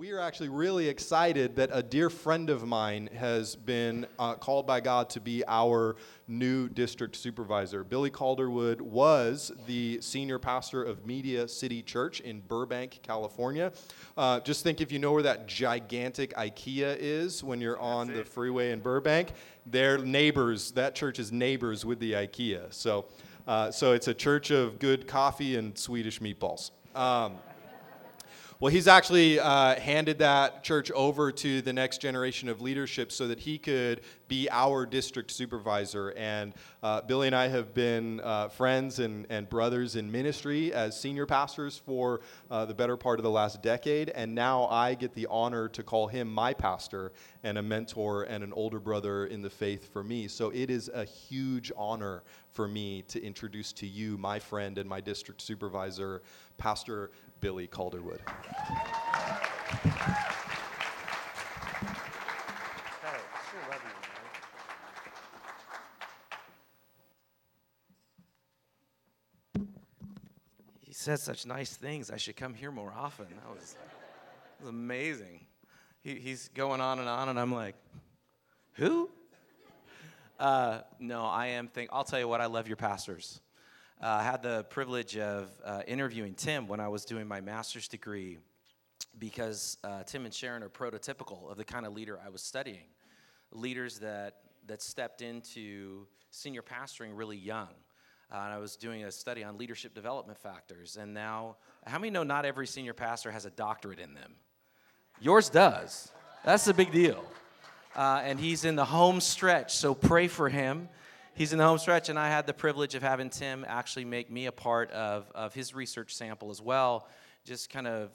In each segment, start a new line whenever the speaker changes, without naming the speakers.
we are actually really excited that a dear friend of mine has been uh, called by God to be our new district supervisor. Billy Calderwood was the senior pastor of Media City Church in Burbank, California. Uh, just think if you know where that gigantic IKEA is when you're on the freeway in Burbank, they're neighbors. That church is neighbors with the IKEA. So, uh, so it's a church of good coffee and Swedish meatballs. Um, well, he's actually uh, handed that church over to the next generation of leadership so that he could be our district supervisor. And uh, Billy and I have been uh, friends and, and brothers in ministry as senior pastors for uh, the better part of the last decade. And now I get the honor to call him my pastor and a mentor and an older brother in the faith for me. So it is a huge honor for me to introduce to you my friend and my district supervisor, Pastor Billy Calderwood.
He said such nice things. I should come here more often. That was, that was amazing. He, he's going on and on, and I'm like, who? Uh, no, I am think. I'll tell you what. I love your pastors. Uh, I had the privilege of uh, interviewing Tim when I was doing my master's degree because uh, Tim and Sharon are prototypical of the kind of leader I was studying. Leaders that, that stepped into senior pastoring really young. Uh, and I was doing a study on leadership development factors. And now, how many know not every senior pastor has a doctorate in them? Yours does. That's a big deal. Uh, and he's in the home stretch, so pray for him he's in the home stretch, and I had the privilege of having Tim actually make me a part of, of his research sample as well, just kind of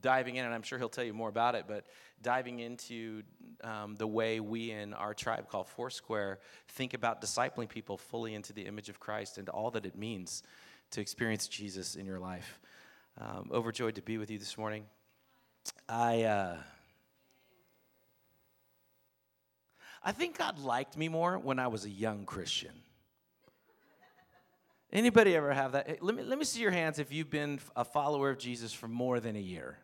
diving in, and I'm sure he'll tell you more about it, but diving into um, the way we in our tribe called Foursquare think about discipling people fully into the image of Christ and all that it means to experience Jesus in your life. Um, overjoyed to be with you this morning. I. Uh, I think God liked me more when I was a young Christian. Anybody ever have that? Hey, let, me, let me see your hands if you've been a follower of Jesus for more than a year.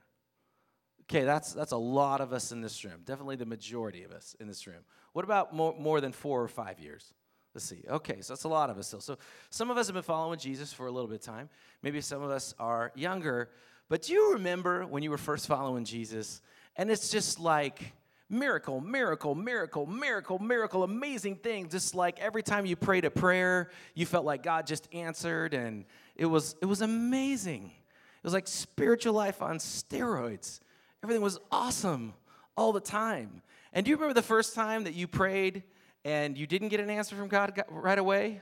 Okay, that's, that's a lot of us in this room. Definitely the majority of us in this room. What about more, more than four or five years? Let's see. Okay, so that's a lot of us still. So some of us have been following Jesus for a little bit of time. Maybe some of us are younger. But do you remember when you were first following Jesus? And it's just like miracle, miracle, miracle, miracle, miracle, amazing thing. Just like every time you prayed a prayer, you felt like God just answered, and it was it was amazing. It was like spiritual life on steroids. Everything was awesome all the time. And do you remember the first time that you prayed and you didn't get an answer from God right away?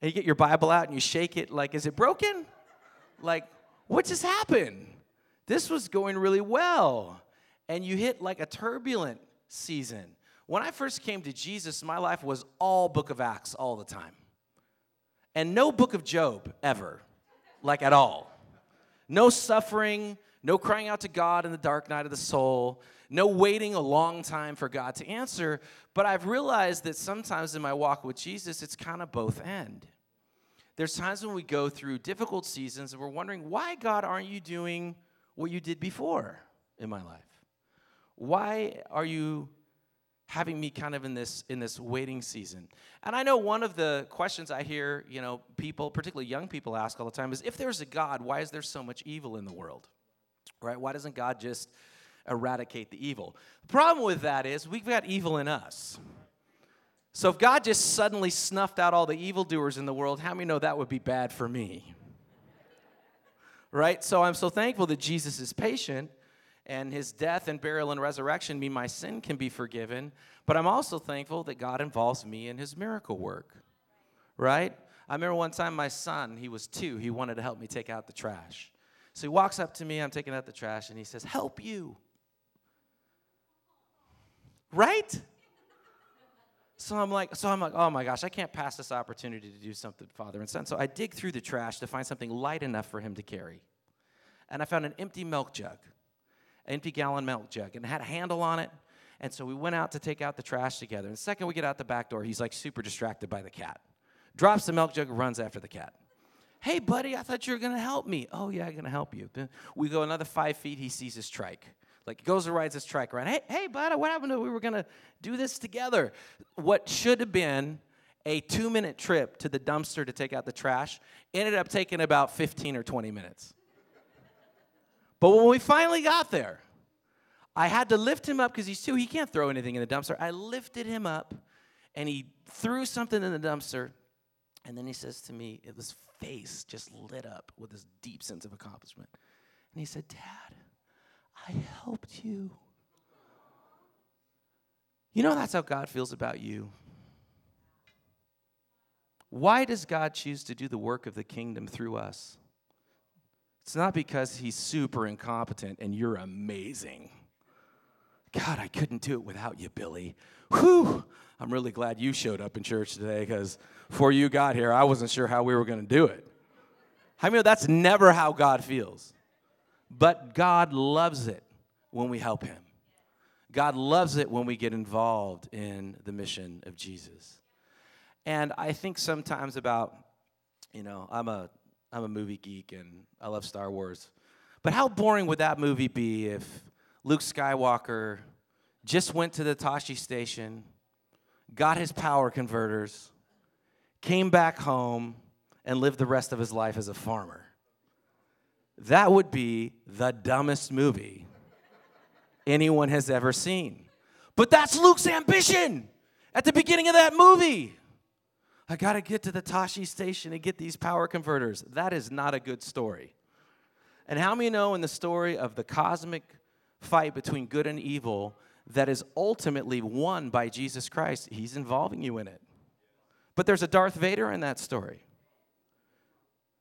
And you get your Bible out and you shake it like, is it broken? Like, what just happened? This was going really well and you hit like a turbulent season. When I first came to Jesus, my life was all book of Acts all the time. And no book of Job ever, like at all. No suffering, no crying out to God in the dark night of the soul, no waiting a long time for God to answer. But I've realized that sometimes in my walk with Jesus, it's kind of both end. There's times when we go through difficult seasons and we're wondering, why, God, aren't you doing what you did before in my life? why are you having me kind of in this in this waiting season and i know one of the questions i hear you know people particularly young people ask all the time is if there's a god why is there so much evil in the world right why doesn't god just eradicate the evil the problem with that is we've got evil in us so if god just suddenly snuffed out all the evildoers in the world how many know that would be bad for me right so i'm so thankful that jesus is patient and his death and burial and resurrection mean my sin can be forgiven. But I'm also thankful that God involves me in his miracle work, right? I remember one time my son, he was two, he wanted to help me take out the trash. So he walks up to me, I'm taking out the trash, and he says, Help you. Right? So I'm like, so I'm like, oh my gosh, I can't pass this opportunity to do something, Father and Son. So I dig through the trash to find something light enough for him to carry. And I found an empty milk jug an empty gallon milk jug and it had a handle on it. And so we went out to take out the trash together. And the second we get out the back door, he's like super distracted by the cat. Drops the milk jug, runs after the cat. Hey, buddy, I thought you were gonna help me. Oh, yeah, I'm gonna help you. We go another five feet, he sees his trike. Like he goes and rides his trike around. Hey, hey, bud, what happened to we were gonna do this together? What should have been a two minute trip to the dumpster to take out the trash ended up taking about 15 or 20 minutes. But when we finally got there, I had to lift him up because he's two, he can't throw anything in the dumpster. I lifted him up and he threw something in the dumpster. And then he says to me, his face just lit up with this deep sense of accomplishment. And he said, Dad, I helped you. You know, that's how God feels about you. Why does God choose to do the work of the kingdom through us? It's not because he's super incompetent and you're amazing. God, I couldn't do it without you, Billy. Whew. I'm really glad you showed up in church today because before you got here, I wasn't sure how we were going to do it. I mean, that's never how God feels. But God loves it when we help Him. God loves it when we get involved in the mission of Jesus. And I think sometimes about, you know, I'm a I'm a movie geek and I love Star Wars. But how boring would that movie be if Luke Skywalker just went to the Tosche station, got his power converters, came back home, and lived the rest of his life as a farmer? That would be the dumbest movie anyone has ever seen. But that's Luke's ambition at the beginning of that movie. I got to get to the Tosche station and get these power converters. That is not a good story. And how many know in the story of the cosmic fight between good and evil that is ultimately won by Jesus Christ, he's involving you in it. But there's a Darth Vader in that story.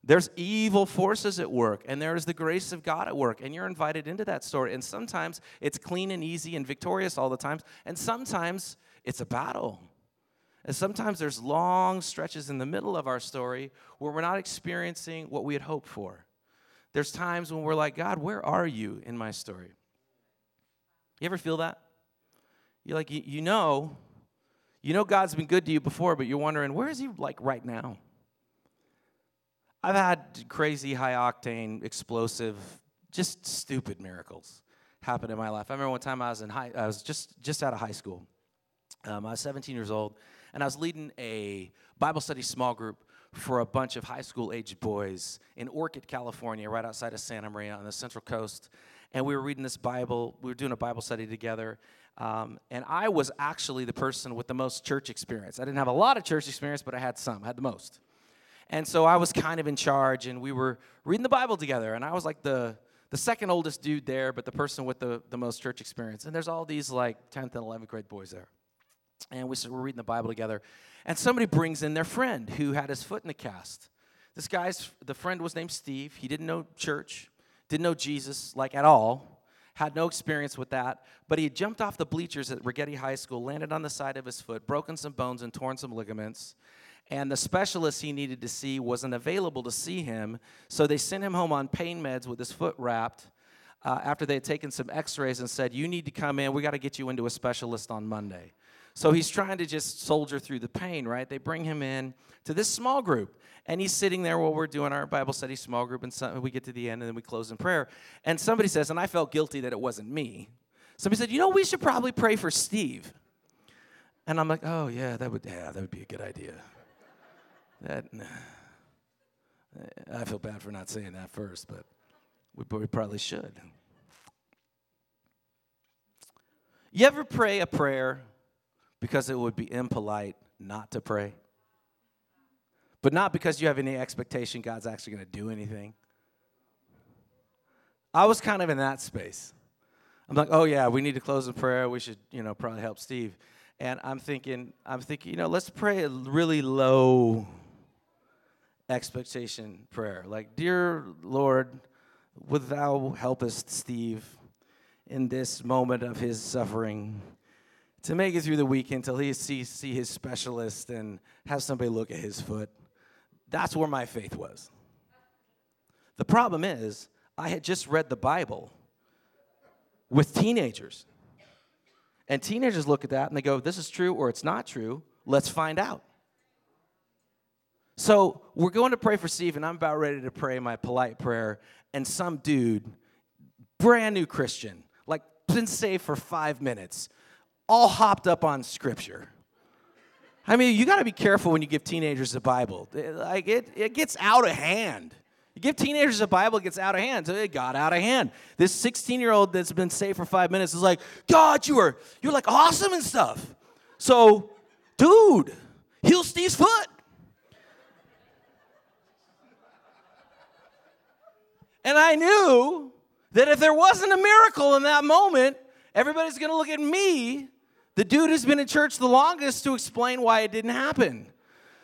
There's evil forces at work, and there is the grace of God at work, and you're invited into that story. And sometimes it's clean and easy and victorious all the time, and sometimes it's a battle. And sometimes there's long stretches in the middle of our story where we're not experiencing what we had hoped for. There's times when we're like, God, where are you in my story? You ever feel that? You're like, you, you know, you know God's been good to you before, but you're wondering, where is he like right now? I've had crazy, high octane, explosive, just stupid miracles happen in my life. I remember one time I was in high, I was just just out of high school. Um, I was 17 years old, and I was leading a Bible study small group for a bunch of high school aged boys in Orcutt, California, right outside of Santa Maria on the Central Coast. And we were reading this Bible. We were doing a Bible study together. Um, and I was actually the person with the most church experience. I didn't have a lot of church experience, but I had some. I had the most. And so I was kind of in charge, and we were reading the Bible together. And I was like the, the second oldest dude there, but the person with the, the most church experience. And there's all these like 10th and 11th grade boys there. And we, we're reading the Bible together. And somebody brings in their friend who had his foot in the cast. This guy's, the friend was named Steve. He didn't know church, didn't know Jesus like at all, had no experience with that. But he jumped off the bleachers at Righetti High School, landed on the side of his foot, broken some bones, and torn some ligaments and the specialist he needed to see wasn't available to see him, so they sent him home on pain meds with his foot wrapped. Uh, after they had taken some x-rays and said you need to come in we got to get you into a specialist on monday so he's trying to just soldier through the pain right they bring him in to this small group and he's sitting there while we're doing our bible study small group and so we get to the end and then we close in prayer. And somebody says and i felt guilty that it wasn't me. Somebody said you know we should probably pray for steve. And i'm like oh yeah that would yeah that would be a good idea. That I feel bad for not saying that first, but we, we probably should. You ever pray a prayer because it would be impolite not to pray? But not because you have any expectation God's actually going to do anything. I was kind of in that space. I'm like, oh yeah, we need to close in prayer. We should, you know, probably help Steve. And I'm thinking, I'm thinking, you know, let's pray a really low expectation prayer. Like, Dear Lord, would thou help us, Steve, in this moment of his suffering to make it through the weekend till he sees see his specialist and have somebody look at his foot. That's where my faith was. The problem is, I had just read the Bible with teenagers. And teenagers look at that and they go, This is true or it's not true. Let's find out. So we're going to pray for Steve, and I'm about ready to pray my polite prayer. And some dude, brand new Christian, like been saved for five minutes, all hopped up on scripture. I mean, you got to be careful when you give teenagers the Bible. Like it, it gets out of hand. You give teenagers the Bible, it gets out of hand. So it got out of hand. This 16 year old that's been saved for five minutes is like, God, you are you're like awesome and stuff. So, dude, heal Steve's foot. And I knew that if there wasn't a miracle in that moment, everybody's gonna look at me, the dude who's been in church the longest, to explain why it didn't happen.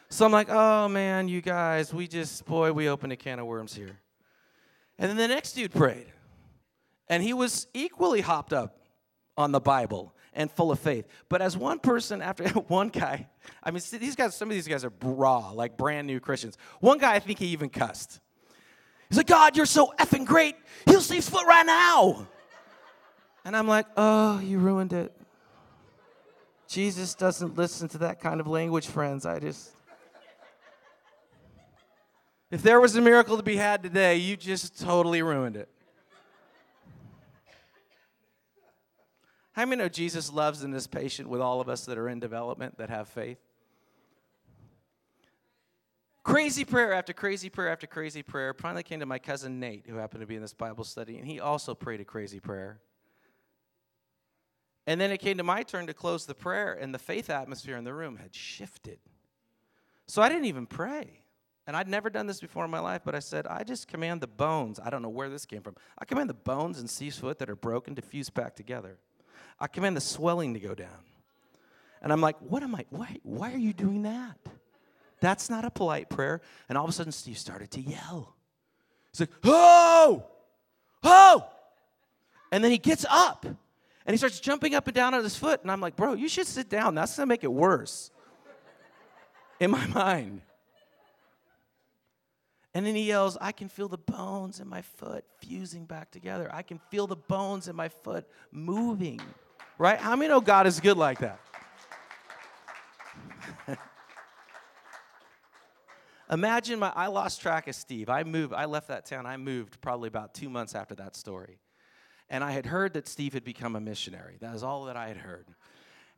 So I'm like, oh man, you guys, we just, boy, we opened a can of worms here. And then the next dude prayed. And he was equally hopped up on the Bible and full of faith. But as one person, after one guy, I mean, these guys, some of these guys are raw, like brand new Christians. One guy, I think he even cussed. He's like, God, you're so effing great. He'll see his foot right now. And I'm like, oh, you ruined it. Jesus doesn't listen to that kind of language, friends. I just. If there was a miracle to be had today, you just totally ruined it. How many know Jesus loves and is patient with all of us that are in development that have faith? Crazy prayer after crazy prayer after crazy prayer. Finally came to my cousin Nate, who happened to be in this Bible study, and he also prayed a crazy prayer. And then it came to my turn to close the prayer, and the faith atmosphere in the room had shifted. So I didn't even pray. And I'd never done this before in my life, but I said, I just command the bones. I don't know where this came from. I command the bones and Steve's foot that are broken to fuse back together. I command the swelling to go down. And I'm like, what am I? Why, why are you doing that? That's not a polite prayer. And all of a sudden, Steve started to yell. He's like, oh, oh. And then he gets up and he starts jumping up and down on his foot. And I'm like, bro, you should sit down. That's going to make it worse in my mind. And then he yells, I can feel the bones in my foot fusing back together. I can feel the bones in my foot moving. Right? How many know God is good like that? Imagine my I lost track of Steve. I moved, I left that town. I moved probably about two months after that story. And I had heard that Steve had become a missionary. That was all that I had heard.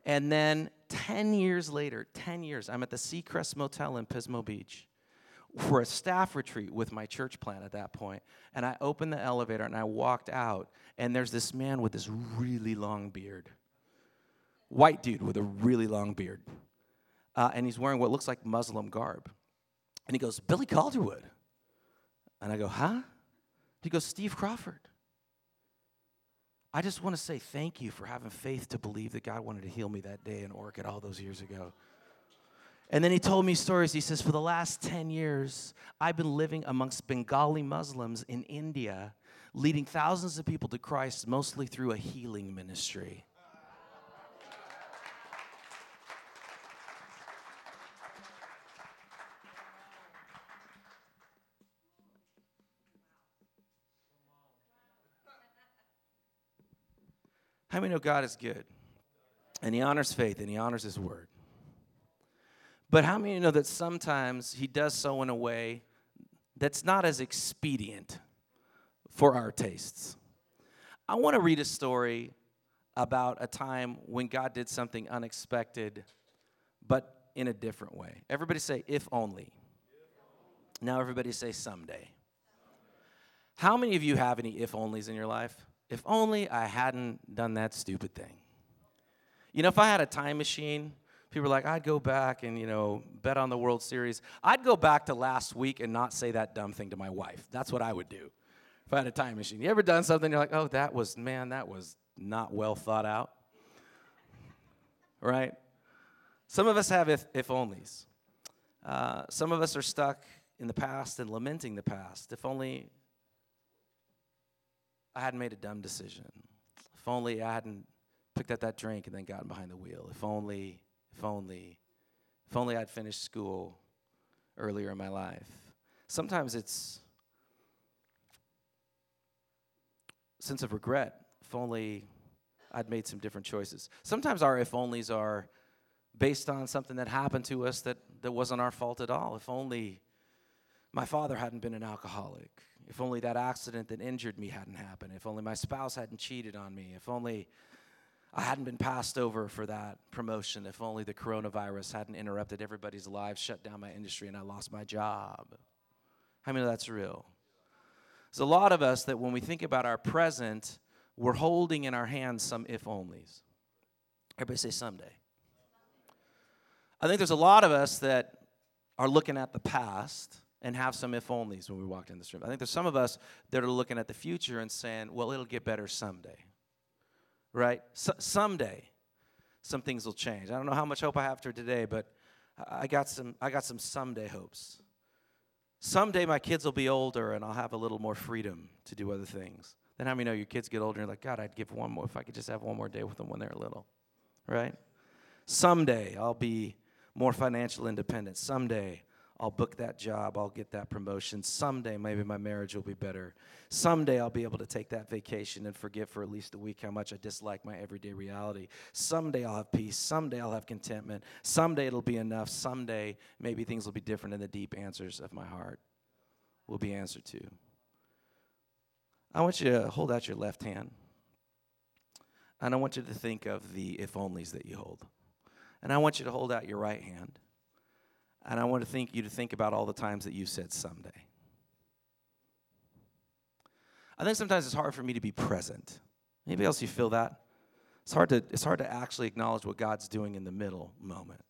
And then 10 years later, 10 years, I'm at the Seacrest Motel in Pismo Beach for a staff retreat with my church plant at that point. And I opened the elevator and I walked out, and there's this man with this really long beard. White dude with a really long beard. Uh, and he's wearing what looks like Muslim garb. And he goes, Billy Calderwood. And I go, huh? He goes, Steve Crawford. I just want to say thank you for having faith to believe that God wanted to heal me that day in Orcutt all those years ago. And then he told me stories. He says, For the last 10 years, I've been living amongst Bengali Muslims in India, leading thousands of people to Christ, mostly through a healing ministry. How many know God is good? And He honors faith and He honors His word. But how many know that sometimes he does so in a way that's not as expedient for our tastes? I want to read a story about a time when God did something unexpected, but in a different way. Everybody say, if only. Now, everybody say, someday. How many of you have any if onlys in your life? If only I hadn't done that stupid thing. You know, if I had a time machine, people are like, I'd go back and, you know, bet on the World Series. I'd go back to last week and not say that dumb thing to my wife. That's what I would do if I had a time machine. You ever done something you're like, oh, that was, man, that was not well thought out? Right? Some of us have if, if onlys. Uh, some of us are stuck in the past and lamenting the past. If only I hadn't made a dumb decision. If only I hadn't picked up that drink and then gotten behind the wheel. If only if only, if only I'd finished school earlier in my life. Sometimes it's sense of regret. If only I'd made some different choices. Sometimes our if onlys are based on something that happened to us that, that wasn't our fault at all. If only my father hadn't been an alcoholic. If only that accident that injured me hadn't happened. If only my spouse hadn't cheated on me. If only I hadn't been passed over for that promotion. If only the coronavirus hadn't interrupted everybody's lives, shut down my industry, and I lost my job. How many know that's real? There's a lot of us that when we think about our present, we're holding in our hands some if onlys. Everybody say someday. I think there's a lot of us that are looking at the past and have some if onlys when we walked in this room. I think there's some of us that are looking at the future and saying, well, it'll get better someday. Right? So, someday, some things will change. I don't know how much hope I have for today, but I got some I got some someday hopes. Someday my kids will be older and I'll have a little more freedom to do other things. Then how many know your kids get older and you're like, God, I'd give one more if I could just have one more day with them when they're little. Right? Someday I'll be more financial independent. Someday I'll book that job, I'll get that promotion. Someday, maybe my marriage will be better. Someday, I'll be able to take that vacation and forget for at least a week how much I dislike my everyday reality. Someday, I'll have peace. Someday, I'll have contentment. Someday, it'll be enough. Someday, maybe things will be different and the deep answers of my heart will be answered to. I want you to hold out your left hand. And I want you to think of the if onlys that you hold. And I want you to hold out your right hand. And I want to think you to think about all the times that you said someday. I think sometimes it's hard for me to be present. Anybody else you feel that? It's hard to it's hard to actually acknowledge what God's doing in the middle moment.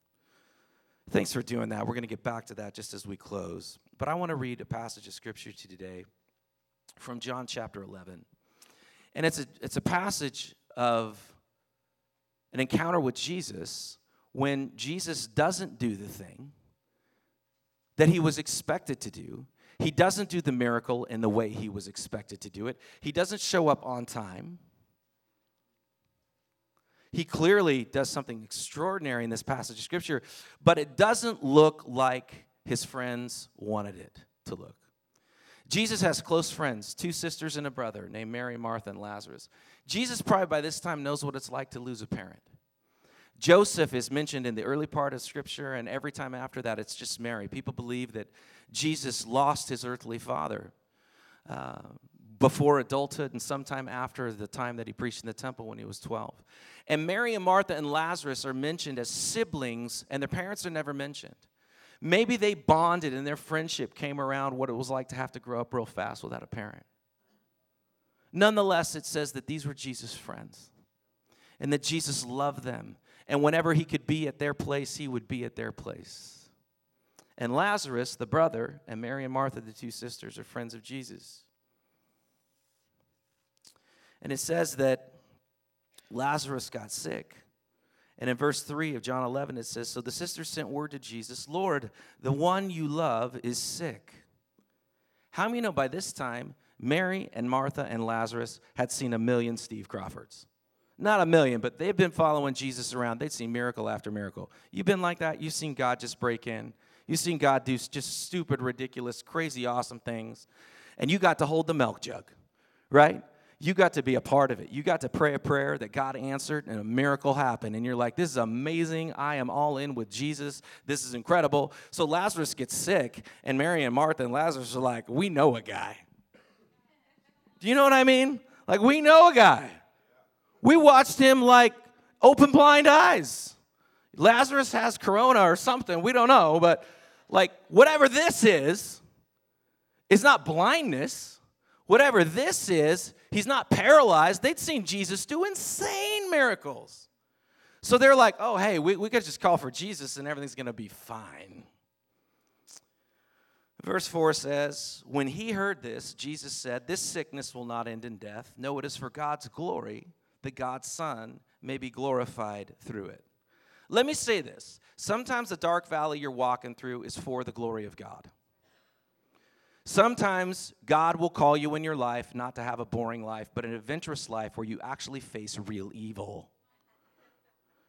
Thanks for doing that. We're going to get back to that just as we close. But I want to read a passage of scripture to today from John chapter 11. And it's a it's a passage of an encounter with Jesus when Jesus doesn't do the thing that he was expected to do. He doesn't do the miracle in the way he was expected to do it. He doesn't show up on time. He clearly does something extraordinary in this passage of scripture, but it doesn't look like his friends wanted it to look. Jesus has close friends, two sisters and a brother named Mary, Martha, and Lazarus. Jesus probably by this time knows what it's like to lose a parent. Joseph is mentioned in the early part of Scripture, and every time after that, it's just Mary. People believe that Jesus lost his earthly father uh, before adulthood and sometime after the time that he preached in the temple when he was 12. And Mary and Martha and Lazarus are mentioned as siblings, and their parents are never mentioned. Maybe they bonded and their friendship came around what it was like to have to grow up real fast without a parent. Nonetheless, it says that these were Jesus' friends and that Jesus loved them and whenever he could be at their place, he would be at their place. And Lazarus, the brother, and Mary and Martha, the two sisters, are friends of Jesus. And it says that Lazarus got sick. And in verse 3 of John 11, it says So the sisters sent word to Jesus, Lord, the one you love is sick. How many know by this time, Mary and Martha and Lazarus had seen a million Steve Crawfords? Not a million, but they've been following Jesus around. They've seen miracle after miracle. You've been like that? You've seen God just break in. You've seen God do just stupid, ridiculous, crazy, awesome things. And you got to hold the milk jug, right? You got to be a part of it. You got to pray a prayer that God answered and a miracle happened. And you're like, this is amazing. I am all in with Jesus. This is incredible. So Lazarus gets sick, and Mary and Martha and Lazarus are like, we know a guy. Do you know what I mean? Like, we know a guy. We watched him like open blind eyes. Lazarus has corona or something, we don't know, but like whatever this is, is not blindness. Whatever this is, he's not paralyzed. They'd seen Jesus do insane miracles. So they're like, oh, hey, we, we could just call for Jesus and everything's going to be fine. Verse 4 says, When he heard this, Jesus said, This sickness will not end in death. No, it is for God's glory that God's Son may be glorified through it. Let me say this sometimes the dark valley you're walking through is for the glory of God. Sometimes God will call you in your life not to have a boring life, but an adventurous life where you actually face real evil.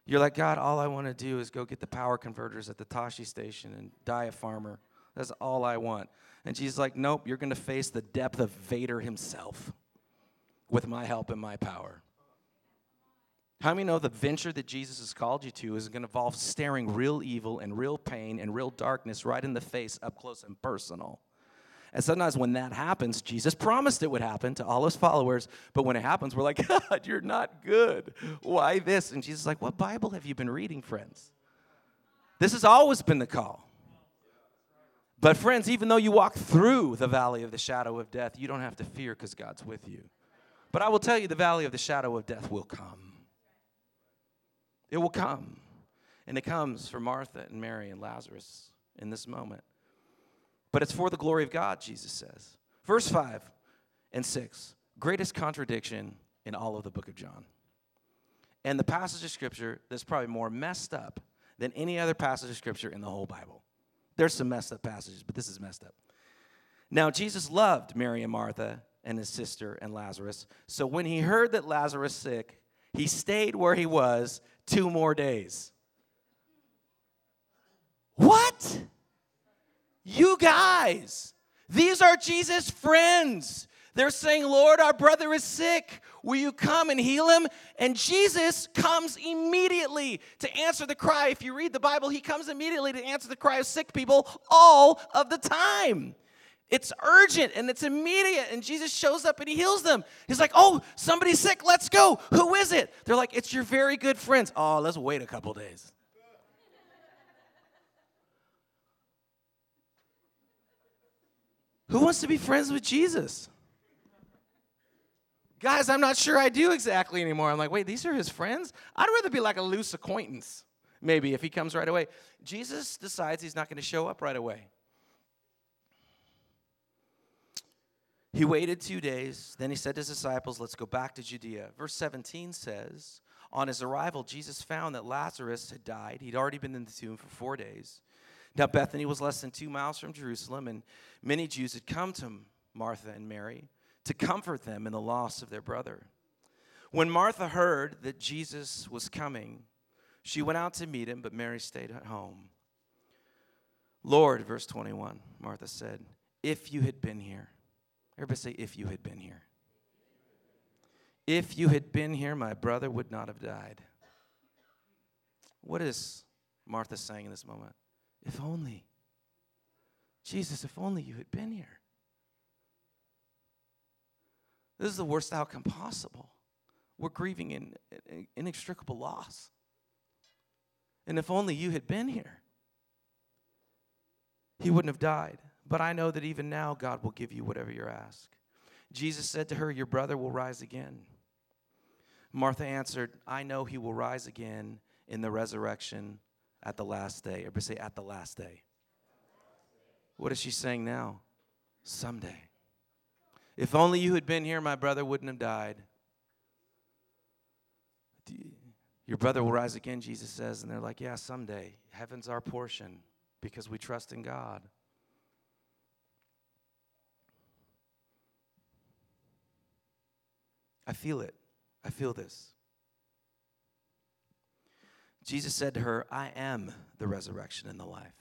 You're like, God, all I want to do is go get the power converters at the Tosche station and die a farmer. That's all I want. And Jesus like, nope, you're going to face the depth of Vader himself with my help and my power. How many know the venture that Jesus has called you to is going to involve staring real evil and real pain and real darkness right in the face up close and personal? And sometimes when that happens, Jesus promised it would happen to all his followers. But when it happens, we're like, God, you're not good. Why this? And Jesus is like, What Bible have you been reading, friends? This has always been the call. But, friends, even though you walk through the valley of the shadow of death, you don't have to fear because God's with you. But I will tell you, the valley of the shadow of death will come. It will come. And it comes for Martha and Mary and Lazarus in this moment. But it's for the glory of God, Jesus says. Verse 5 and 6, greatest contradiction in all of the book of John. And the passage of scripture that's probably more messed up than any other passage of scripture in the whole Bible. There's some messed up passages, but this is messed up. Now, Jesus loved Mary and Martha and his sister and Lazarus. So when he heard that Lazarus sick, he stayed where he was two more days. What? You guys, these are Jesus' friends. They're saying, Lord, our brother is sick. Will you come and heal him? And Jesus comes immediately to answer the cry. If you read the Bible, he comes immediately to answer the cry of sick people all of the time. It's urgent and it's immediate, and Jesus shows up and he heals them. He's like, Oh, somebody's sick, let's go. Who is it? They're like, It's your very good friends. Oh, let's wait a couple days. Who wants to be friends with Jesus? Guys, I'm not sure I do exactly anymore. I'm like, wait, these are his friends? I'd rather be like a loose acquaintance, maybe, if he comes right away. Jesus decides he's not going to show up right away. He waited two days. Then he said to his disciples, Let's go back to Judea. Verse 17 says, On his arrival, Jesus found that Lazarus had died. He'd already been in the tomb for four days. Now, Bethany was less than two miles from Jerusalem, and many Jews had come to Martha and Mary to comfort them in the loss of their brother. When Martha heard that Jesus was coming, she went out to meet him, but Mary stayed at home. Lord, verse 21, Martha said, if you had been here, everybody say, if you had been here. If you had been here, my brother would not have died. What is Martha saying in this moment? If only. Jesus, if only you had been here. This is the worst outcome possible. We're grieving in, in inextricable loss. And if only you had been here, he wouldn't have died. But I know that even now, God will give you whatever you ask. Jesus said to her, Your brother will rise again. Martha answered, I know he will rise again in the resurrection at the last day. Everybody say, At the last day. What is she saying now? Someday. If only you had been here, my brother wouldn't have died. Your brother will rise again, Jesus says. And they're like, Yeah, someday. Heaven's our portion because we trust in God. I feel it. I feel this. Jesus said to her, I am the resurrection and the life.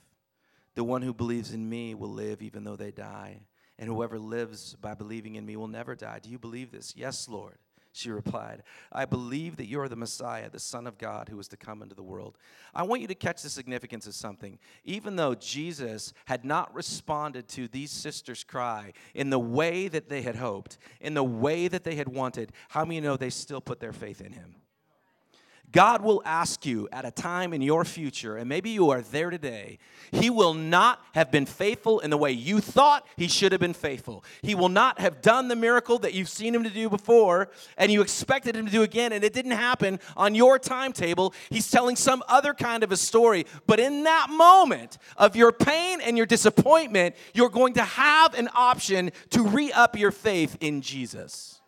The one who believes in me will live even though they die and whoever lives by believing in me will never die. Do you believe this? Yes, Lord. She replied, I believe that you are the Messiah, the Son of God who is to come into the world. I want you to catch the significance of something. Even though Jesus had not responded to these sisters' cry in the way that they had hoped, in the way that they had wanted, how many know they still put their faith in him? God will ask you at a time in your future, and maybe you are there today, He will not have been faithful in the way you thought He should have been faithful. He will not have done the miracle that you've seen Him to do before and you expected Him to do again, and it didn't happen on your timetable. He's telling some other kind of a story. But in that moment of your pain and your disappointment, you're going to have an option to re up your faith in Jesus.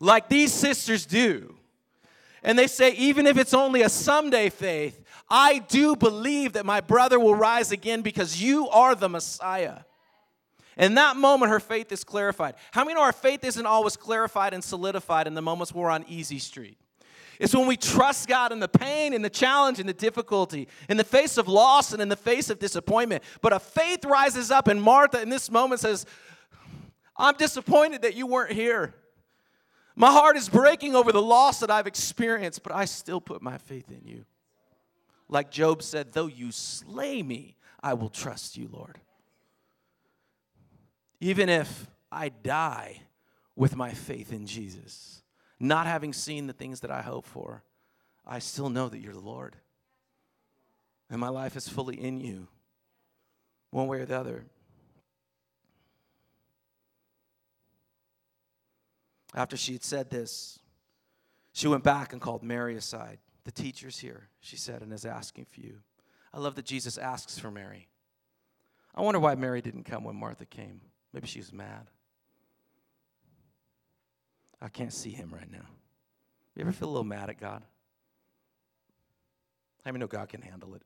Like these sisters do and they say, even if it's only a someday faith, I do believe that my brother will rise again because you are the Messiah. In that moment, her faith is clarified. How many know our faith isn't always clarified and solidified in the moments we're on easy street? It's when we trust God in the pain, in the challenge, in the difficulty, in the face of loss, and in the face of disappointment. But a faith rises up, and Martha in this moment says, I'm disappointed that you weren't here. My heart is breaking over the loss that I've experienced, but I still put my faith in you. Like Job said, though you slay me, I will trust you, Lord. Even if I die with my faith in Jesus, not having seen the things that I hope for, I still know that you're the Lord. And my life is fully in you, one way or the other. After she had said this, she went back and called Mary aside. The teacher's here, she said, and is asking for you. I love that Jesus asks for Mary. I wonder why Mary didn't come when Martha came. Maybe she was mad. I can't see him right now. You ever feel a little mad at God? How many know God can handle it?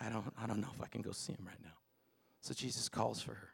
I don't, I don't know if I can go see him right now. So Jesus calls for her.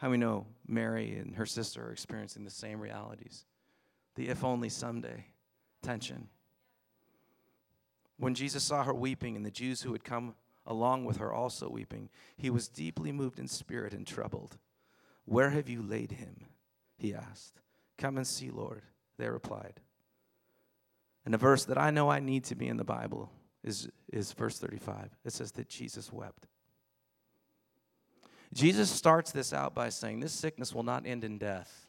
How we know Mary and her sister are experiencing the same realities? The if only someday tension. When Jesus saw her weeping and the Jews who had come along with her also weeping, he was deeply moved in spirit and troubled. Where have you laid him? He asked. Come and see, Lord, they replied. And a verse that I know I need to be in the Bible is, is verse 35. It says that Jesus wept. Jesus starts this out by saying, This sickness will not end in death.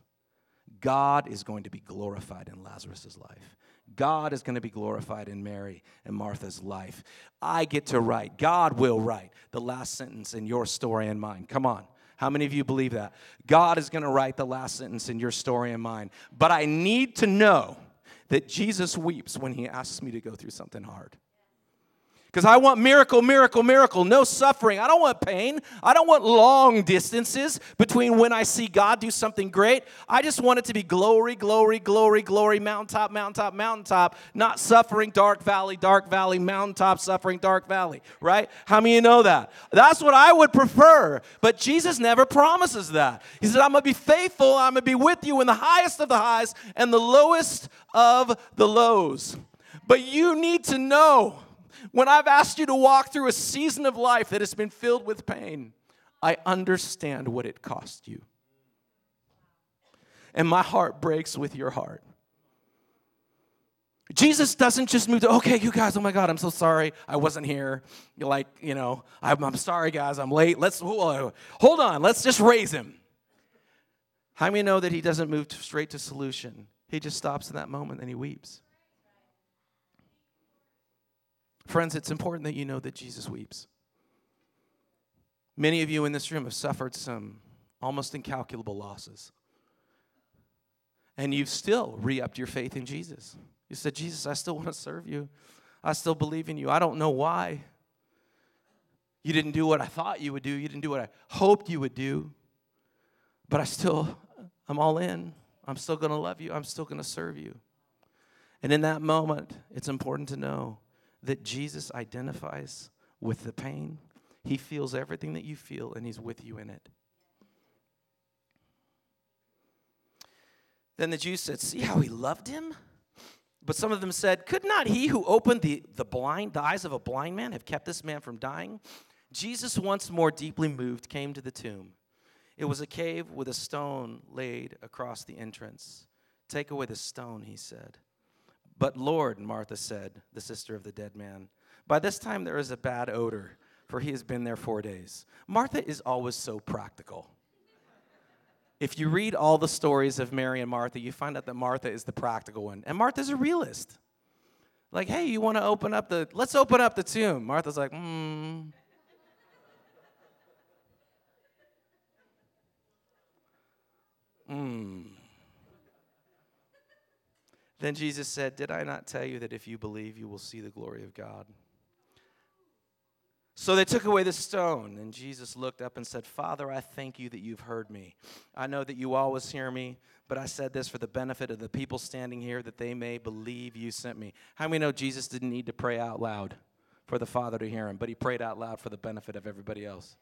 God is going to be glorified in Lazarus' life. God is going to be glorified in Mary and Martha's life. I get to write, God will write the last sentence in your story and mine. Come on. How many of you believe that? God is going to write the last sentence in your story and mine. But I need to know that Jesus weeps when he asks me to go through something hard. Because I want miracle, miracle, miracle, no suffering. I don't want pain. I don't want long distances between when I see God do something great. I just want it to be glory, glory, glory, glory, mountaintop, mountaintop, mountaintop, not suffering, dark valley, dark valley, mountaintop, suffering, dark valley, right? How many of you know that? That's what I would prefer. But Jesus never promises that. He said, I'm going to be faithful. I'm going to be with you in the highest of the highs and the lowest of the lows. But you need to know when I've asked you to walk through a season of life that has been filled with pain, I understand what it cost you. And my heart breaks with your heart. Jesus doesn't just move to, okay, you guys, oh my God, I'm so sorry. I wasn't here. You're like, you know, I'm, I'm sorry, guys, I'm late. Let's, hold on, let's just raise him. How do many know that he doesn't move straight to solution? He just stops in that moment and he weeps. Friends, it's important that you know that Jesus weeps. Many of you in this room have suffered some almost incalculable losses. And you've still re upped your faith in Jesus. You said, Jesus, I still want to serve you. I still believe in you. I don't know why. You didn't do what I thought you would do, you didn't do what I hoped you would do. But I still, I'm all in. I'm still going to love you. I'm still going to serve you. And in that moment, it's important to know that Jesus identifies with the pain. He feels everything that you feel, and He's with you in it. Then the Jews said, See how He loved him? But some of them said, Could not He who opened the, the blind, the eyes of a blind man, have kept this man from dying? Jesus, once more deeply moved, came to the tomb. It was a cave with a stone laid across the entrance. Take away the stone, he said. But Lord, Martha said, the sister of the dead man, by this time there is a bad odor, for he has been there four days. Martha is always so practical. If you read all the stories of Mary and Martha, you find out that Martha is the practical one. And Martha's a realist. Like, hey, you want to open up the, let's open up the tomb. Martha's like, hmm. Hmm. Then Jesus said, Did I not tell you that if you believe, you will see the glory of God? So they took away the stone, and Jesus looked up and said, Father, I thank you that you've heard me. I know that you always hear me, but I said this for the benefit of the people standing here, that they may believe you sent me. How many know Jesus didn't need to pray out loud for the Father to hear him, but he prayed out loud for the benefit of everybody else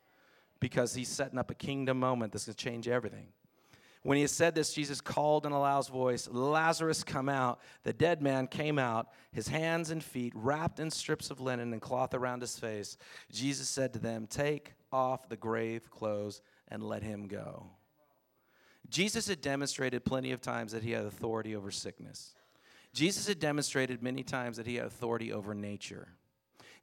because he's setting up a kingdom moment that's going to change everything. When he had said this, Jesus called in a loud voice, Lazarus, come out. The dead man came out, his hands and feet wrapped in strips of linen and cloth around his face. Jesus said to them, Take off the grave clothes and let him go. Jesus had demonstrated plenty of times that he had authority over sickness. Jesus had demonstrated many times that he had authority over nature.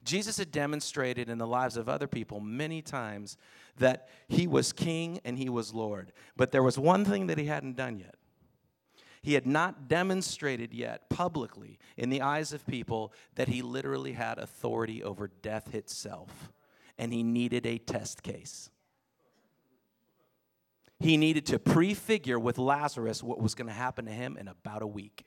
Jesus had demonstrated in the lives of other people many times that he was king and he was Lord. But there was one thing that he hadn't done yet. He had not demonstrated yet publicly in the eyes of people that he literally had authority over death itself. And he needed a test case. He needed to prefigure with Lazarus what was going to happen to him in about a week.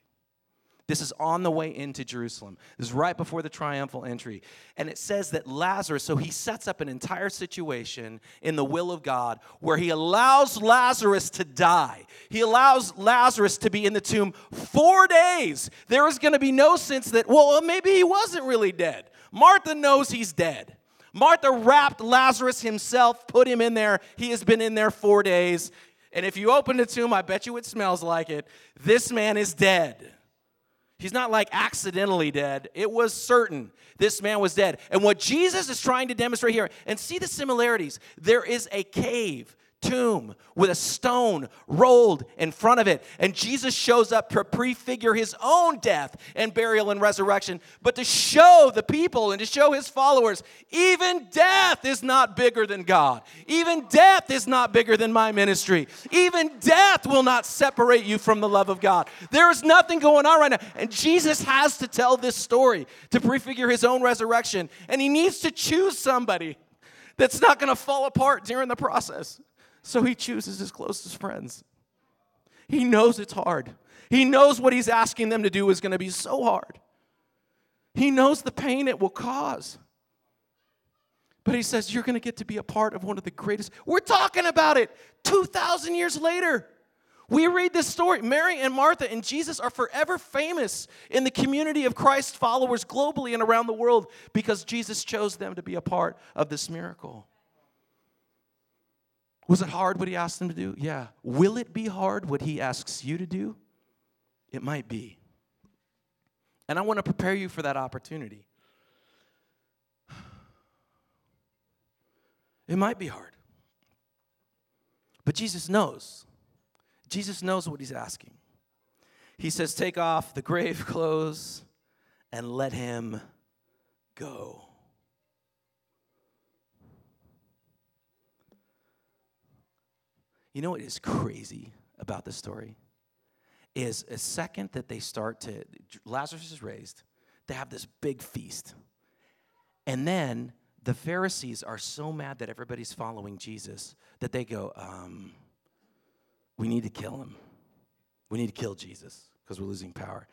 This is on the way into Jerusalem. This is right before the triumphal entry. And it says that Lazarus, so he sets up an entire situation in the will of God where he allows Lazarus to die. He allows Lazarus to be in the tomb four days. There is going to be no sense that, well, uh, maybe he wasn't really dead. Martha knows he's dead. Martha wrapped Lazarus himself, put him in there. He has been in there four days. And if you open the tomb, I bet you it smells like it. This man is dead. He's not like accidentally dead. It was certain this man was dead. And what Jesus is trying to demonstrate here, and see the similarities, there is a cave tomb with a stone rolled in front of it. And Jesus shows up to prefigure his own death and burial and resurrection, but to show the people and to show his followers even death is not bigger than God. Even death is not bigger than my ministry. Even death will not separate you from the love of God. There is nothing going on right now. And Jesus has to tell this story to prefigure his own resurrection. And he needs to choose somebody that's not going to fall apart during the process. So he chooses his closest friends. He knows it's hard. He knows what he's asking them to do is going to be so hard. He knows the pain it will cause. But he says, You're going to get to be a part of one of the greatest. We're talking about it 2,000 years later. We read this story. Mary and Martha and Jesus are forever famous in the community of Christ followers globally and around the world because Jesus chose them to be a part of this miracle. Was it hard what he asked them to do? Yeah. Will it be hard what he asks you to do? It might be. And I want to prepare you for that opportunity. It might be hard. But Jesus knows. Jesus knows what he's asking. He says, Take off the grave clothes and let him go. You know what is crazy about this story? Is a second that they start to, Lazarus is raised, they have this big feast. And then the Pharisees are so mad that everybody's following Jesus that they go, um, we need to kill him. We need to kill Jesus because we're losing power.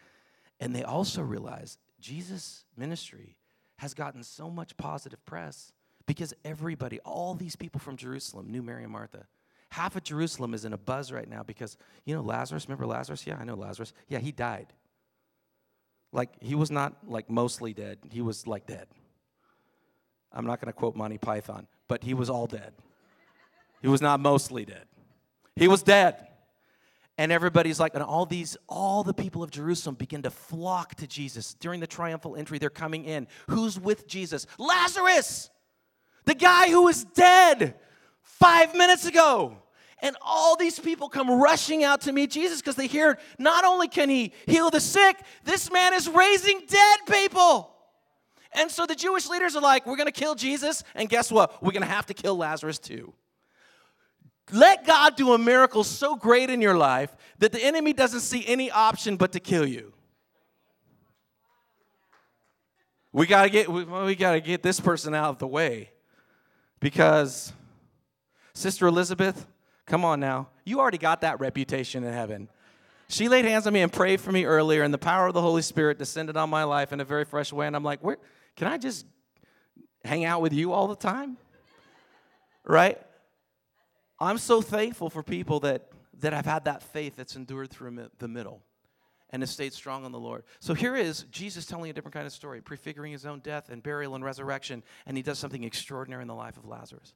And they also realize Jesus' ministry has gotten so much positive press because everybody, all these people from Jerusalem knew Mary and Martha. Half of Jerusalem is in a buzz right now because, you know, Lazarus, remember Lazarus? Yeah, I know Lazarus. Yeah, he died. Like, he was not like mostly dead, he was like dead. I'm not going to quote Monty Python, but he was all dead. He was not mostly dead. He was dead. And everybody's like, and all these, all the people of Jerusalem begin to flock to Jesus. During the triumphal entry, they're coming in. Who's with Jesus? Lazarus, the guy who is dead five minutes ago. And all these people come rushing out to meet Jesus because they hear not only can he heal the sick, this man is raising dead people. And so the Jewish leaders are like, we're going to kill Jesus. And guess what? We're going to have to kill Lazarus too. Let God do a miracle so great in your life that the enemy doesn't see any option but to kill you. We got to get we, we got to get this person out of the way because Sister Elizabeth, come on now. You already got that reputation in heaven. She laid hands on me and prayed for me earlier, and the power of the Holy Spirit descended on my life in a very fresh way. And I'm like, where can I just hang out with you all the time? Right? I'm so thankful for people that that have had that faith that's endured through the middle. and has stayed strong on the Lord. So here is Jesus telling a different kind of story, prefiguring his own death and burial and resurrection, and he does something extraordinary in the life of Lazarus.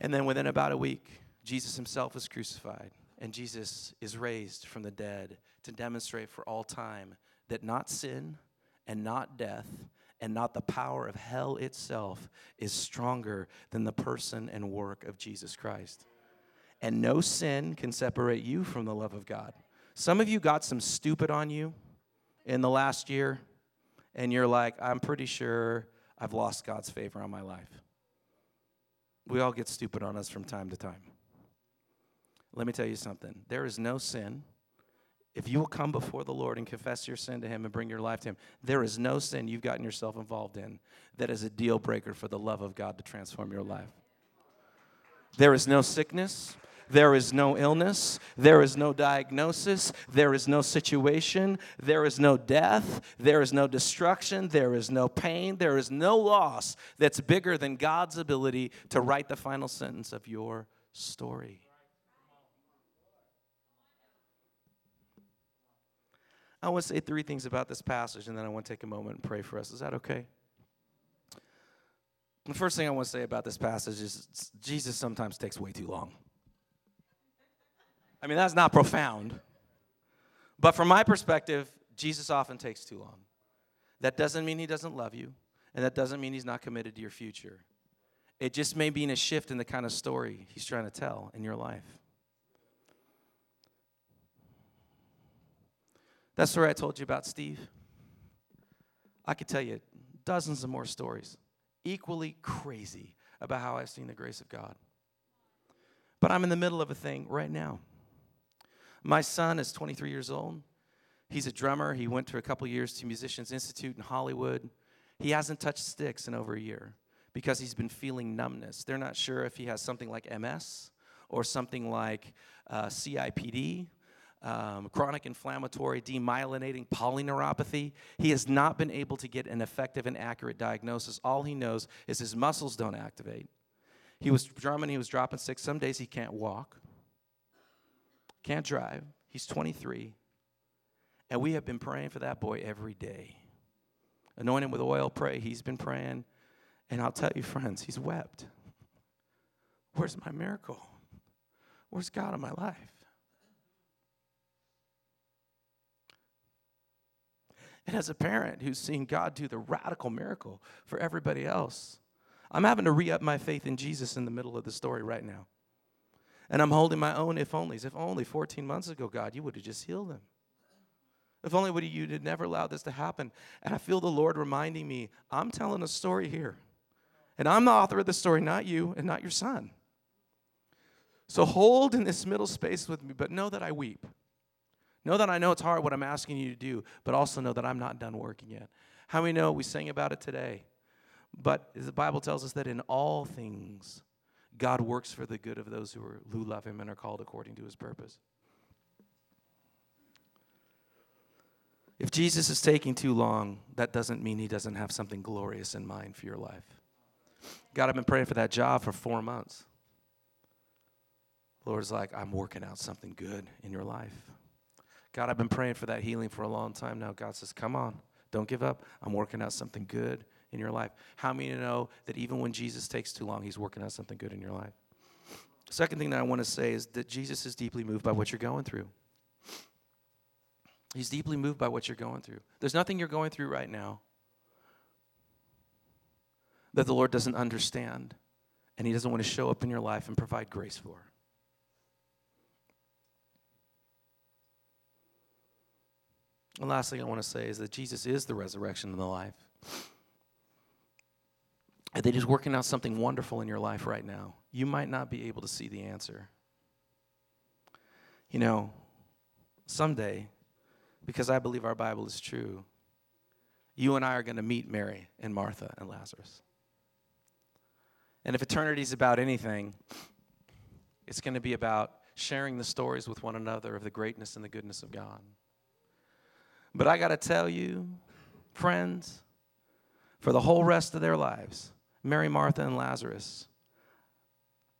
And then within about a week, Jesus himself is crucified, and Jesus is raised from the dead to demonstrate for all time that not sin and not death and not the power of hell itself is stronger than the person and work of Jesus Christ. And no sin can separate you from the love of God. Some of you got some stupid on you in the last year, and you're like, I'm pretty sure I've lost God's favor on my life. We all get stupid on us from time to time. Let me tell you something there is no sin. If you will come before the Lord and confess your sin to Him and bring your life to Him, there is no sin you've gotten yourself involved in that is a deal breaker for the love of God to transform your life. There is no sickness, there is no illness. There is no diagnosis. There is no situation. There is no death. There is no destruction. There is no pain. There is no loss that's bigger than God's ability to write the final sentence of your story. I want to say three things about this passage, and then I want to take a moment and pray for us. Is that okay? The first thing I want to say about this passage is Jesus sometimes takes way too long. I mean, that's not profound. But from my perspective, Jesus often takes too long. That doesn't mean he doesn't love you, and that doesn't mean he's not committed to your future. It just may mean a shift in the kind of story he's trying to tell in your life. That story I told you about Steve, I could tell you dozens of more stories, equally crazy about how I've seen the grace of God. But I'm in the middle of a thing right now. My son is 23 years old. He's a drummer. He went to a couple years to Musicians Institute in Hollywood. He hasn't touched sticks in over a year because he's been feeling numbness. They're not sure if he has something like MS or something like uh, CIPD, um, chronic inflammatory demyelinating polyneuropathy. He has not been able to get an effective and accurate diagnosis. All he knows is his muscles don't activate. He was drumming, he was dropping sticks. Some days he can't walk can't drive. He's 23. And we have been praying for that boy every day. Anoint him with oil, pray. He's been praying. And I'll tell you, friends, he's wept. Where's my miracle? Where's God in my life? And as a parent who's seen God do the radical miracle for everybody else, I'm having to re up my faith in Jesus in the middle of the story right now. And I'm holding my own if onlys. If only 14 months ago, God, you would have just healed them. If only would you had never allowed this to happen. And I feel the Lord reminding me, I'm telling a story here. And I'm the author of the story, not you and not your son. So hold in this middle space with me, but know that I weep. Know that I know it's hard what I'm asking you to do, but also know that I'm not done working yet. How many know we sang about it today? But the Bible tells us that in all things, God works for the good of those who, are, who love him and are called according to his purpose. If Jesus is taking too long, that doesn't mean he doesn't have something glorious in mind for your life. God, I've been praying for that job for four months. Lord's like, I'm working out something good in your life. God, I've been praying for that healing for a long time now. God says, Come on, don't give up. I'm working out something good in your life? How many know that even when Jesus takes too long, he's working on something good in your life? Second thing that I want to say is that Jesus is deeply moved by what you're going through. He's deeply moved by what you're going through. There's nothing you're going through right now that the Lord doesn't understand and He doesn't want to show up in your life and provide grace for. The last thing I want to say is that Jesus is the resurrection and the life. And that He's working out something wonderful in your life right now. You might not be able to see the answer. You know, someday, because I believe our Bible is true, you and I are going to meet Mary and Martha and Lazarus. And if eternity is about anything, it's going to be about sharing the stories with one another of the greatness and the goodness of God. But I got to tell you, friends, for the whole rest of their lives, Mary, Martha, and Lazarus,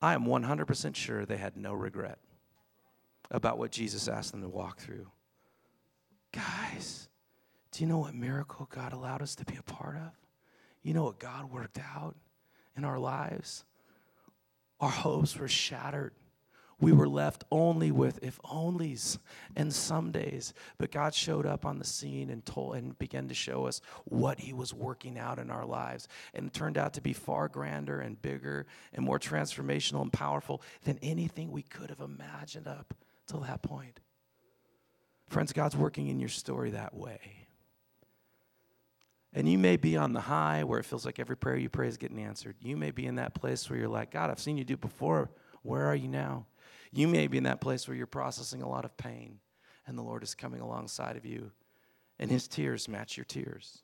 I am 100% sure they had no regret about what Jesus asked them to walk through. Guys, do you know what miracle God allowed us to be a part of? You know what God worked out in our lives? Our hopes were shattered. We were left only with if onlys and some days. But God showed up on the scene and told and began to show us what He was working out in our lives. And it turned out to be far grander and bigger and more transformational and powerful than anything we could have imagined up till that point. Friends, God's working in your story that way. And you may be on the high where it feels like every prayer you pray is getting answered. You may be in that place where you're like, God, I've seen you do before. Where are you now? You may be in that place where you're processing a lot of pain, and the Lord is coming alongside of you, and His tears match your tears.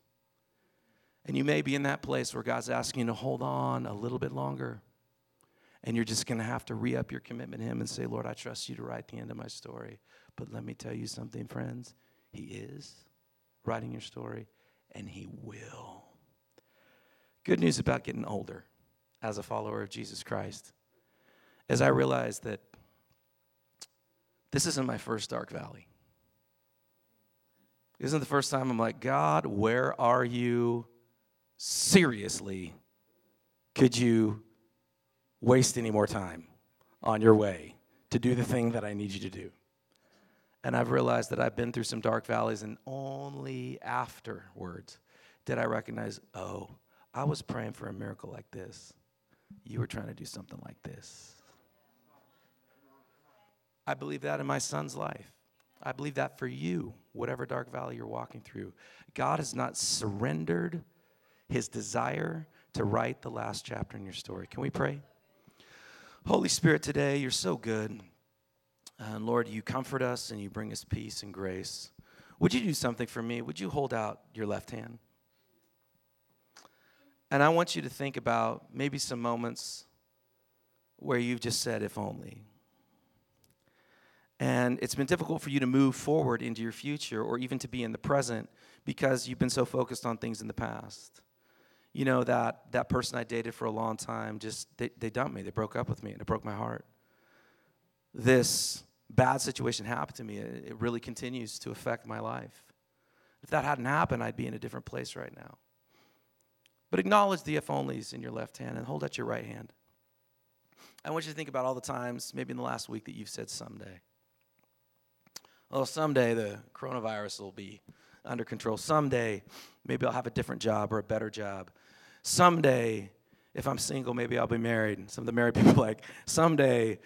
And you may be in that place where God's asking you to hold on a little bit longer, and you're just going to have to re up your commitment to Him and say, Lord, I trust you to write the end of my story. But let me tell you something, friends. He is writing your story, and He will. Good news about getting older as a follower of Jesus Christ as I realized that this isn't my first dark valley. Isn't the first time I'm like, God, where are you? Seriously, could you waste any more time on your way to do the thing that I need you to do? And I've realized that I've been through some dark valleys, and only afterwards did I recognize, oh, I was praying for a miracle like this. You were trying to do something like this. I believe that in my son's life. I believe that for you, whatever dark valley you're walking through. God has not surrendered his desire to write the last chapter in your story. Can we pray? Holy Spirit, today you're so good. And Lord, you comfort us and you bring us peace and grace. Would you do something for me? Would you hold out your left hand? And I want you to think about maybe some moments where you've just said, if only. And it's been difficult for you to move forward into your future or even to be in the present because you've been so focused on things in the past. You know, that, that person I dated for a long time just, they, they dumped me. They broke up with me and it broke my heart. This bad situation happened to me. It, it really continues to affect my life. If that hadn't happened, I'd be in a different place right now. But acknowledge the if onlys in your left hand and hold out your right hand. I want you to think about all the times, maybe in the last week, that you've said someday. Oh, someday the coronavirus will be under control. Someday, maybe I'll have a different job or a better job. Someday, if I'm single, maybe I'll be married. And Some of the married people like, someday,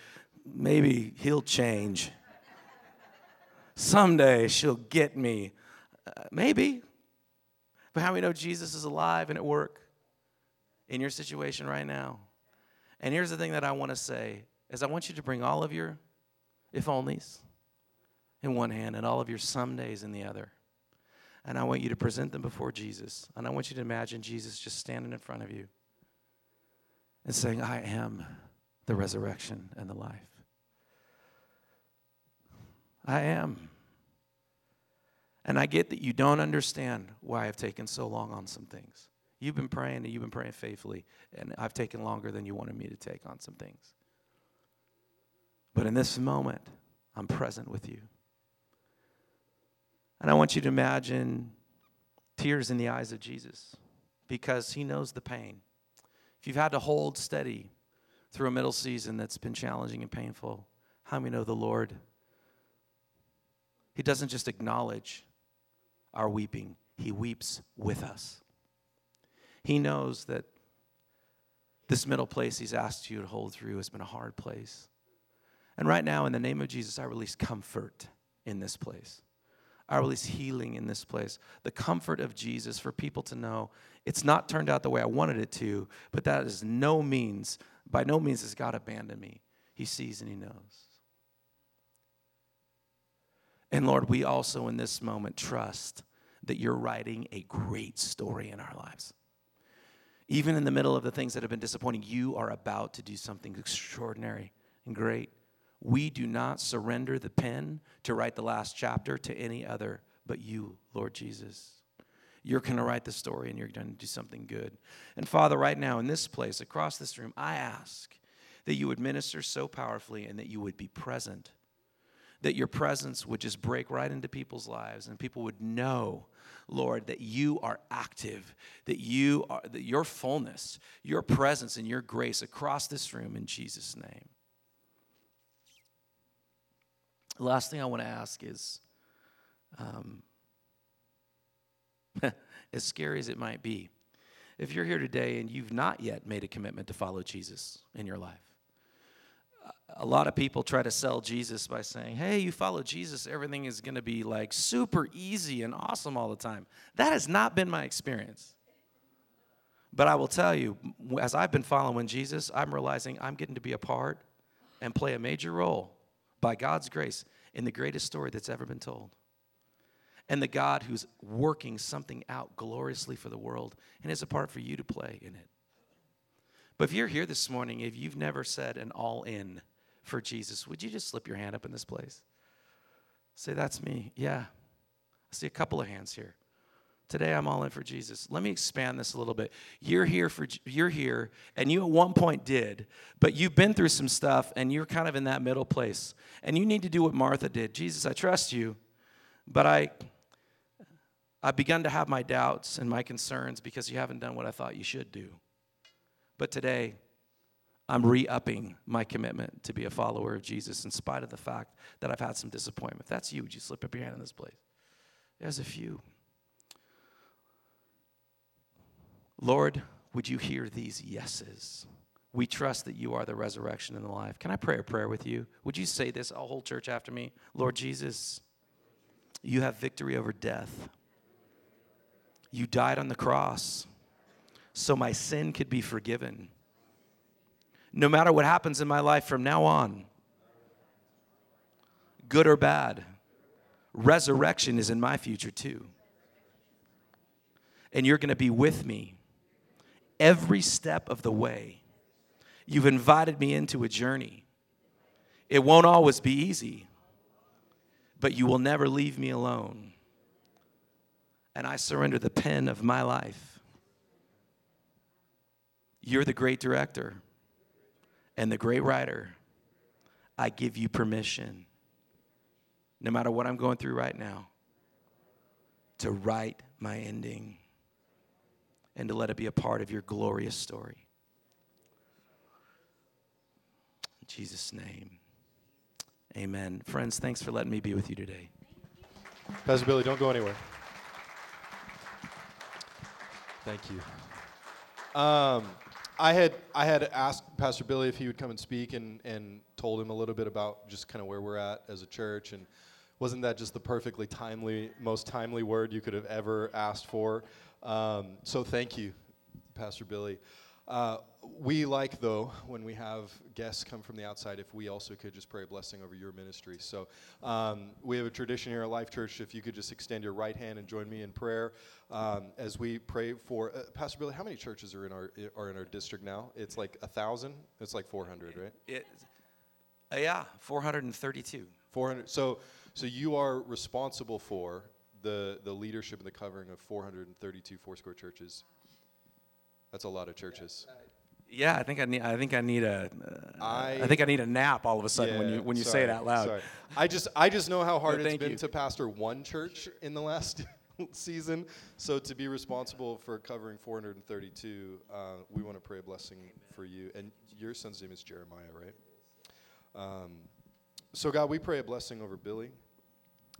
maybe he'll change. someday she'll get me. Uh, maybe. But how do we know Jesus is alive and at work in your situation right now? And here's the thing that I want to say is I want you to bring all of your if onlys in one hand and all of your somedays in the other. And I want you to present them before Jesus. And I want you to imagine Jesus just standing in front of you and saying, I am the resurrection and the life. I am. And I get that you don't understand why I've taken so long on some things. You've been praying and you've been praying faithfully, and I've taken longer than you wanted me to take on some things. But in this moment, I'm present with you. And I want you to imagine tears in the eyes of Jesus because he knows the pain. If you've had to hold steady through a middle season that's been challenging and painful, how many know the Lord? He doesn't just acknowledge our weeping, He weeps with us. He knows that this middle place He's asked you to hold through has been a hard place. And right now, in the name of Jesus, I release comfort in this place. I release healing in this place. The comfort of Jesus for people to know it's not turned out the way I wanted it to, but that is no means, by no means has God abandoned me. He sees and He knows. And Lord, we also in this moment trust that you're writing a great story in our lives. Even in the middle of the things that have been disappointing, you are about to do something extraordinary and great. We do not surrender the pen to write the last chapter to any other but you, Lord Jesus. You're going to write the story and you're going to do something good. And Father, right now in this place, across this room, I ask that you would minister so powerfully and that you would be present, that your presence would just break right into people's lives and people would know lord that you are active that you are that your fullness your presence and your grace across this room in jesus name last thing i want to ask is um, as scary as it might be if you're here today and you've not yet made a commitment to follow jesus in your life a lot of people try to sell Jesus by saying, hey, you follow Jesus, everything is going to be like super easy and awesome all the time. That has not been my experience. But I will tell you, as I've been following Jesus, I'm realizing I'm getting to be a part and play a major role by God's grace in the greatest story that's ever been told. And the God who's working something out gloriously for the world and is a part for you to play in it. But if you're here this morning, if you've never said an all in for Jesus, would you just slip your hand up in this place? Say, That's me. Yeah. I see a couple of hands here. Today I'm all in for Jesus. Let me expand this a little bit. You're here for you're here and you at one point did, but you've been through some stuff and you're kind of in that middle place. And you need to do what Martha did. Jesus, I trust you, but I I've begun to have my doubts and my concerns because you haven't done what I thought you should do. But today, I'm re upping my commitment to be a follower of Jesus in spite of the fact that I've had some disappointment. That's you, would you slip up your hand in this place? There's a few. Lord, would you hear these yeses? We trust that you are the resurrection and the life. Can I pray a prayer with you? Would you say this, a whole church after me? Lord Jesus, you have victory over death. You died on the cross so my sin could be forgiven. No matter what happens in my life from now on, good or bad, resurrection is in my future too. And you're going to be with me every step of the way. You've invited me into a journey. It won't always be easy, but you will never leave me alone. And I surrender the pen of my life you're the great director and the great writer. I give you permission, no matter what I'm going through right now, to write my ending and to let it be a part of your glorious story. In Jesus' name, amen. Friends, thanks for letting me be with you today.
Pastor Billy, don't go anywhere. Thank you. Um, I had I had asked Pastor Billy if he would come and speak, and and told him a little bit about just kind of where we're at as a church, and wasn't that just the perfectly timely, most timely word you could have ever asked for? Um, so thank you, Pastor Billy. Uh, we like, though, when we have guests come from the outside, if we also could just pray a blessing over your ministry. So um, we have a tradition here at Life Church. If you could just extend your right hand and join me in prayer um, as we pray for uh, Pastor Billy. How many churches are in our are in our district now? It's like a thousand. It's like four hundred, right?
It, uh, yeah, four hundred and thirty-two.
Four hundred. So so you are responsible for the the leadership and the covering of 432 Foursquare churches. That's a lot of churches.
Yeah, I think I need. I think I need a. Uh, I, I think I need a nap all of a sudden yeah, when you when you sorry, say it out loud. Sorry.
I just I just know how hard no, it's been you. to pastor one church in the last season. So to be responsible for covering 432, uh, we want to pray a blessing Amen. for you. And your son's name is Jeremiah, right? Um, so God, we pray a blessing over Billy,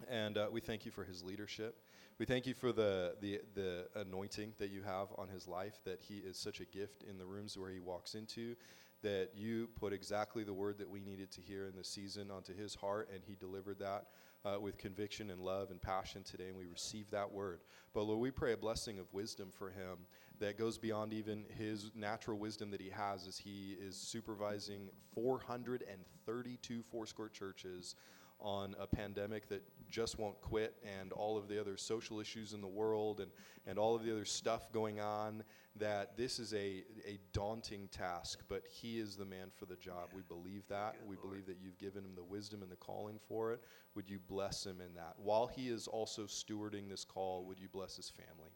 and uh, we thank you for his leadership. We thank you for the, the, the anointing that you have on his life, that he is such a gift in the rooms where he walks into, that you put exactly the word that we needed to hear in the season onto his heart, and he delivered that uh, with conviction and love and passion today, and we receive that word. But Lord, we pray a blessing of wisdom for him that goes beyond even his natural wisdom that he has as he is supervising 432 Foursquare churches on a pandemic that just won't quit and all of the other social issues in the world and, and all of the other stuff going on, that this is a, a daunting task, but he is the man for the job. We believe that. We believe that you've given him the wisdom and the calling for it. Would you bless him in that? While he is also stewarding this call, would you bless his family?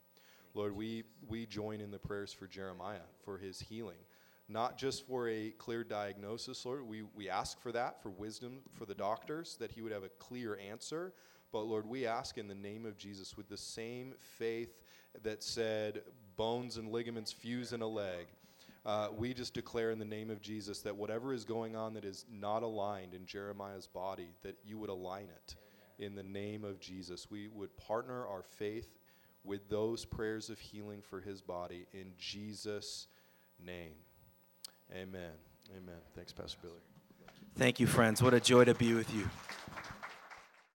Lord, we, we join in the prayers for Jeremiah, for his healing. Not just for a clear diagnosis, Lord. We, we ask for that, for wisdom for the doctors, that He would have a clear answer. But Lord, we ask in the name of Jesus with the same faith that said bones and ligaments fuse in a leg. Uh, we just declare in the name of Jesus that whatever is going on that is not aligned in Jeremiah's body, that you would align it in the name of Jesus. We would partner our faith with those prayers of healing for his body in Jesus' name. Amen. Amen. Thanks, Pastor Billy.
Thank you, friends. What a joy to be with you.